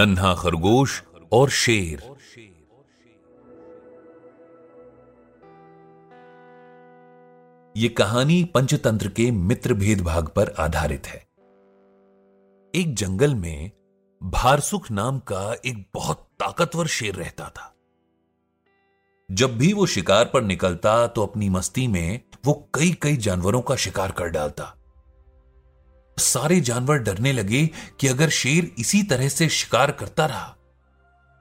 नन्हा खरगोश और शेर। ये कहानी पंचतंत्र के मित्र भेदभाग पर आधारित है। एक जंगल में भारसुख नाम का एक बहुत ताकतवर शेर रहता था। जब भी वो शिकार पर निकलता तो अपनी मस्ती में वो कई कई जानवरों का शिकार कर डालता। सारे जानवर डरने लगे कि अगर शेर इसी तरह से शिकार करता रहा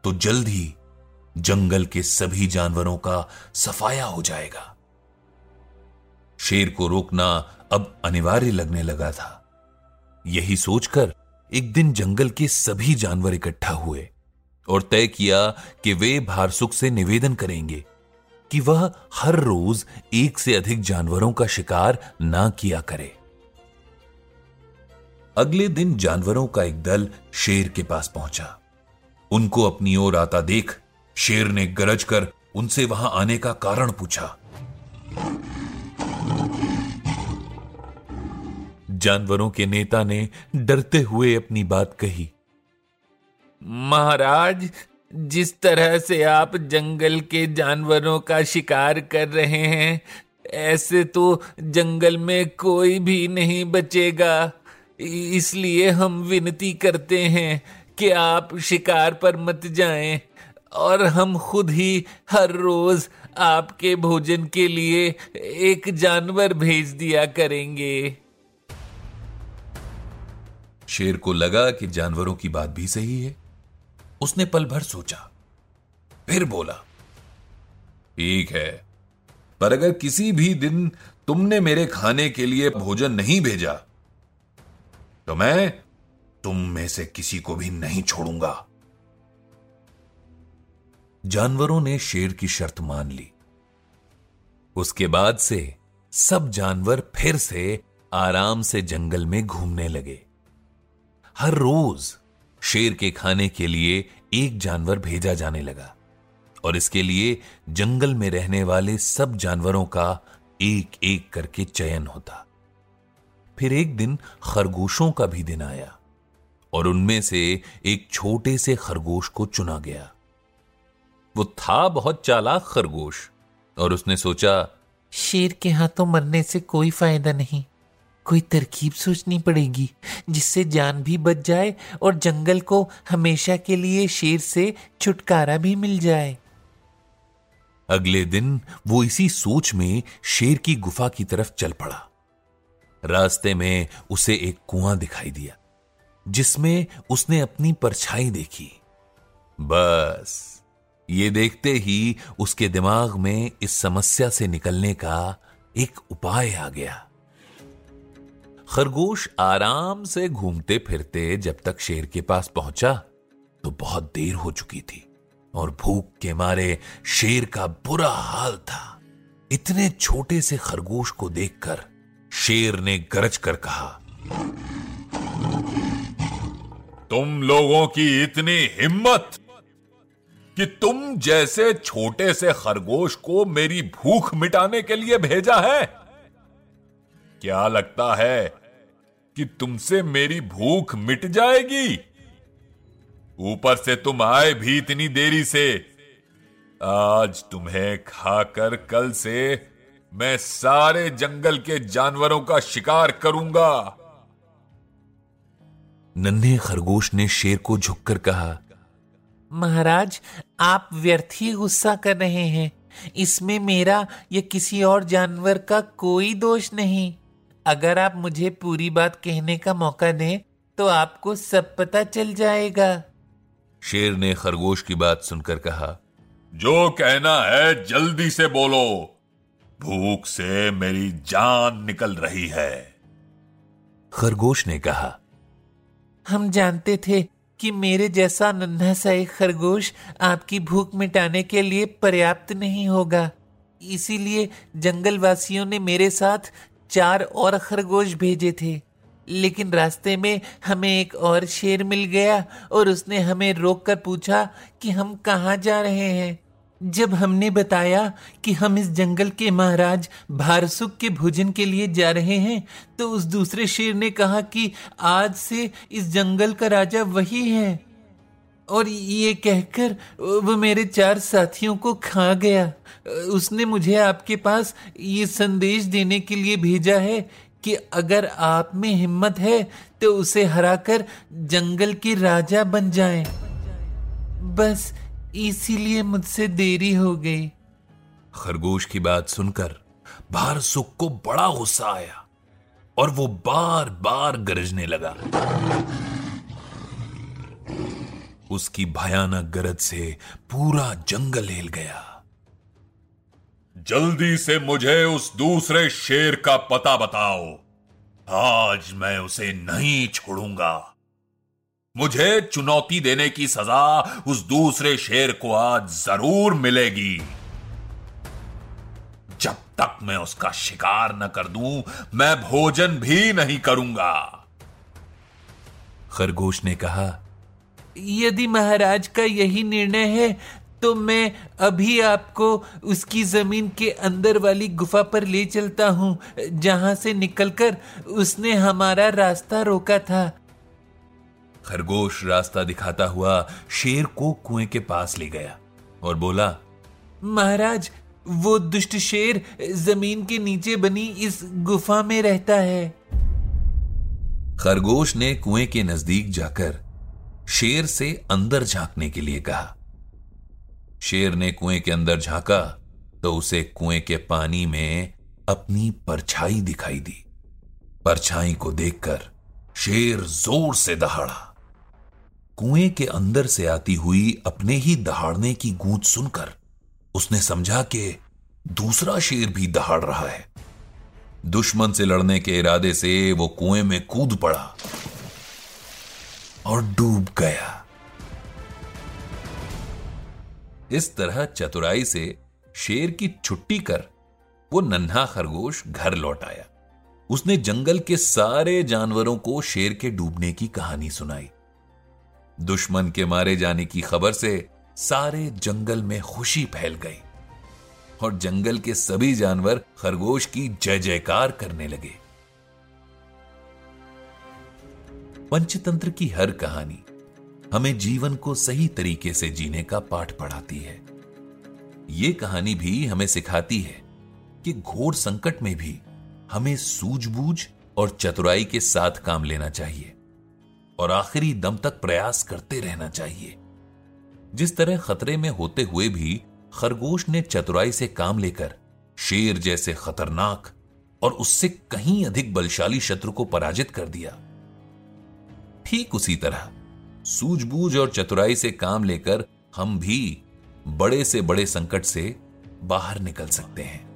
तो जल्द ही जंगल के सभी जानवरों का सफाया हो जाएगा। शेर को रोकना अब अनिवार्य लगने लगा था। यही सोचकर एक दिन जंगल के सभी जानवर इकट्ठा हुए और तय किया कि वे भारसुख से निवेदन करेंगे कि वह हर रोज एक से अधिक जानवरों का शिकार ना किया करे। अगले दिन जानवरों का एक दल शेर के पास पहुँचा। उनको अपनी ओर आता देख, शेर ने गरज कर उनसे वहाँ आने का कारण पूछा। जानवरों के नेता ने डरते हुए अपनी बात कही, महाराज, जिस तरह से आप जंगल के जानवरों का शिकार कर रहे हैं, ऐसे तो जंगल में कोई भी नहीं बचेगा। इसलिए हम विनती करते हैं कि आप शिकार पर मत जाएँ और हम खुद ही हर रोज आपके भोजन के लिए एक जानवर भेज दिया करेंगे। शेर को लगा कि जानवरों की बात भी सही है। उसने पल भर सोचा, फिर बोला, ठीक है, पर अगर किसी भी दिन तुमने मेरे खाने के लिए भोजन नहीं भेजा तो मैं तुम में से किसी को भी नहीं छोड़ूँगा। जानवरों ने शेर की शर्त मान ली। उसके बाद से सब जानवर फिर से आराम से जंगल में घूमने लगे। हर रोज शेर के खाने के लिए एक जानवर भेजा जाने लगा और इसके लिए जंगल में रहने वाले सब जानवरों का एक एक करके चयन होता। फिर एक दिन खरगोशों का भी दिन आया और उनमें से एक छोटे से खरगोश को चुना गया। वो था बहुत चालाक खरगोश और उसने सोचा शेर के हाथों मरने से कोई फ़ायदा नहीं। कोई तरकीब सोचनी पड़ेगी जिससे जान भी बच जाए और जंगल को हमेशा के लिए शेर से छुटकारा भी मिल जाए। अगले दिन वो इसी सोच में शेर की गुफा की तरफ़ चल पड़ा। रास्ते में उसे एक कुआँ दिखाई दिया, जिसमें उसने अपनी परछाई देखी। बस, ये देखते ही उसके दिमाग में इस समस्या से निकलने का एक उपाय आ गया। खरगोश आराम से घूमते फिरते जब तक शेर के पास पहुँचा तो बहुत देर हो चुकी थी और भूख के मारे शेर का बुरा हाल था। इतने छोटे से खरगोश को देखकर शेर ने गरज कर कहा, तुम लोगों की इतनी हिम्मत कि तुम जैसे छोटे से खरगोश को मेरी भूख मिटाने के लिए भेजा है। क्या लगता है कि तुमसे मेरी भूख मिट जाएगी? ऊपर से तुम आए भी इतनी देरी से, आज तुम्हें खाकर कल से मैं सारे जंगल के जानवरों का शिकार करूँगा। नन्हे खरगोश ने शेर को झुककर कहा महाराज आप व्यर्थ ही गुस्सा कर रहे हैं। इसमें मेरा या किसी और जानवर का कोई दोष नहीं। अगर आप मुझे पूरी बात कहने का मौका दें तो आपको सब पता चल जाएगा। शेर ने खरगोश की बात सुनकर कहा जो कहना है जल्दी से बोलो। भूख से मेरी जान निकल रही है। खरगोश ने कहा हम जानते थे कि मेरे जैसा नन्हा सा एक खरगोश आपकी भूख मिटाने के लिए पर्याप्त नहीं होगा। इसीलिए जंगल वासियों ने मेरे साथ चार और खरगोश भेजे थे। लेकिन रास्ते में हमें एक और शेर मिल गया और उसने हमें रोक कर पूछा कि हम कहाँ जा रहे हैं। जब हमने बताया कि हम इस जंगल के महाराज भारसुक के भोजन के लिए जा रहे हैं तो उस दूसरे शेर ने कहा कि आज से इस जंगल का राजा वही है और ये कहकर वो मेरे चार साथियों को खा गया उसने मुझे आपके पास ये संदेश देने के लिए भेजा है कि अगर आप में हिम्मत है तो उसे हराकर जंगल के राजा बन जाएँ। बस इसीलिए मुझसे देरी हो गई। खरगोश की बात सुनकर भारसुख को बड़ा गुस्सा आया और वो बार बार गरजने लगा। उसकी भयानक गरज से पूरा जंगल हिल गया। जल्दी से मुझे उस दूसरे शेर का पता बताओ। आज मैं उसे नहीं छोड़ूँगा। मुझे चुनौती देने की सजा उस दूसरे शेर को आज ज़रूर मिलेगी। जब तक मैं उसका शिकार न कर दूँ, मैं भोजन भी नहीं करूँगा। खरगोश ने कहा, यदि महाराज का यही निर्णय है तो मैं अभी आपको उसकी ज़मीन के अंदर वाली गुफा पर ले चलता हूँ, जहाँ से निकलकर उसने हमारा रास्ता रोका था। खरगोश रास्ता दिखाता हुआ शेर को कुएँ के पास ले गया और बोला, महाराज, वो दुष्ट शेर ज़मीन के नीचे बनी इस गुफा में रहता है. खरगोश ने कुएँ के नज़दीक जाकर शेर से अंदर झांकने के लिए कहा। शेर ने कुएँ के अंदर झांका तो उसे कुएँ के पानी में अपनी परछाई दिखाई दी। परछाई को देखकर शेर ज़ोर से दहाड़ा। कुएँ के अंदर से आती हुई अपने ही दहाड़ने की गूंज सुनकर उसने समझा कि दूसरा शेर भी दहाड़ रहा है। दुश्मन से लड़ने के इरादे से वो कुएँ में कूद पड़ा और डूब गया। इस तरह चतुराई से शेर की छुट्टी कर वो नन्हा खरगोश घर लौट आया। उसने जंगल के सारे जानवरों को शेर के डूबने की कहानी सुनाई। दुश्मन के मारे जाने की खबर से सारे जंगल में खुशी फैल गई और जंगल के सभी जानवर खरगोश की जय जयकार करने लगे। पंचतंत्र की हर कहानी हमें जीवन को सही तरीके से जीने का पाठ पढ़ाती है। ये कहानी भी हमें सिखाती है कि घोर संकट में भी हमें सूझबूझ और चतुराई के साथ काम लेना चाहिए। और आखिरी दम तक प्रयास करते रहना चाहिए। जिस तरह खतरे में होते हुए भी खरगोश ने चतुराई से काम लेकर, शेर जैसे खतरनाक और उससे कहीं अधिक बलशाली शत्रु को पराजित कर दिया। ठीक उसी तरह, सूझबूझ और चतुराई से काम लेकर हम भी बड़े से बड़े संकट से बाहर निकल सकते हैं।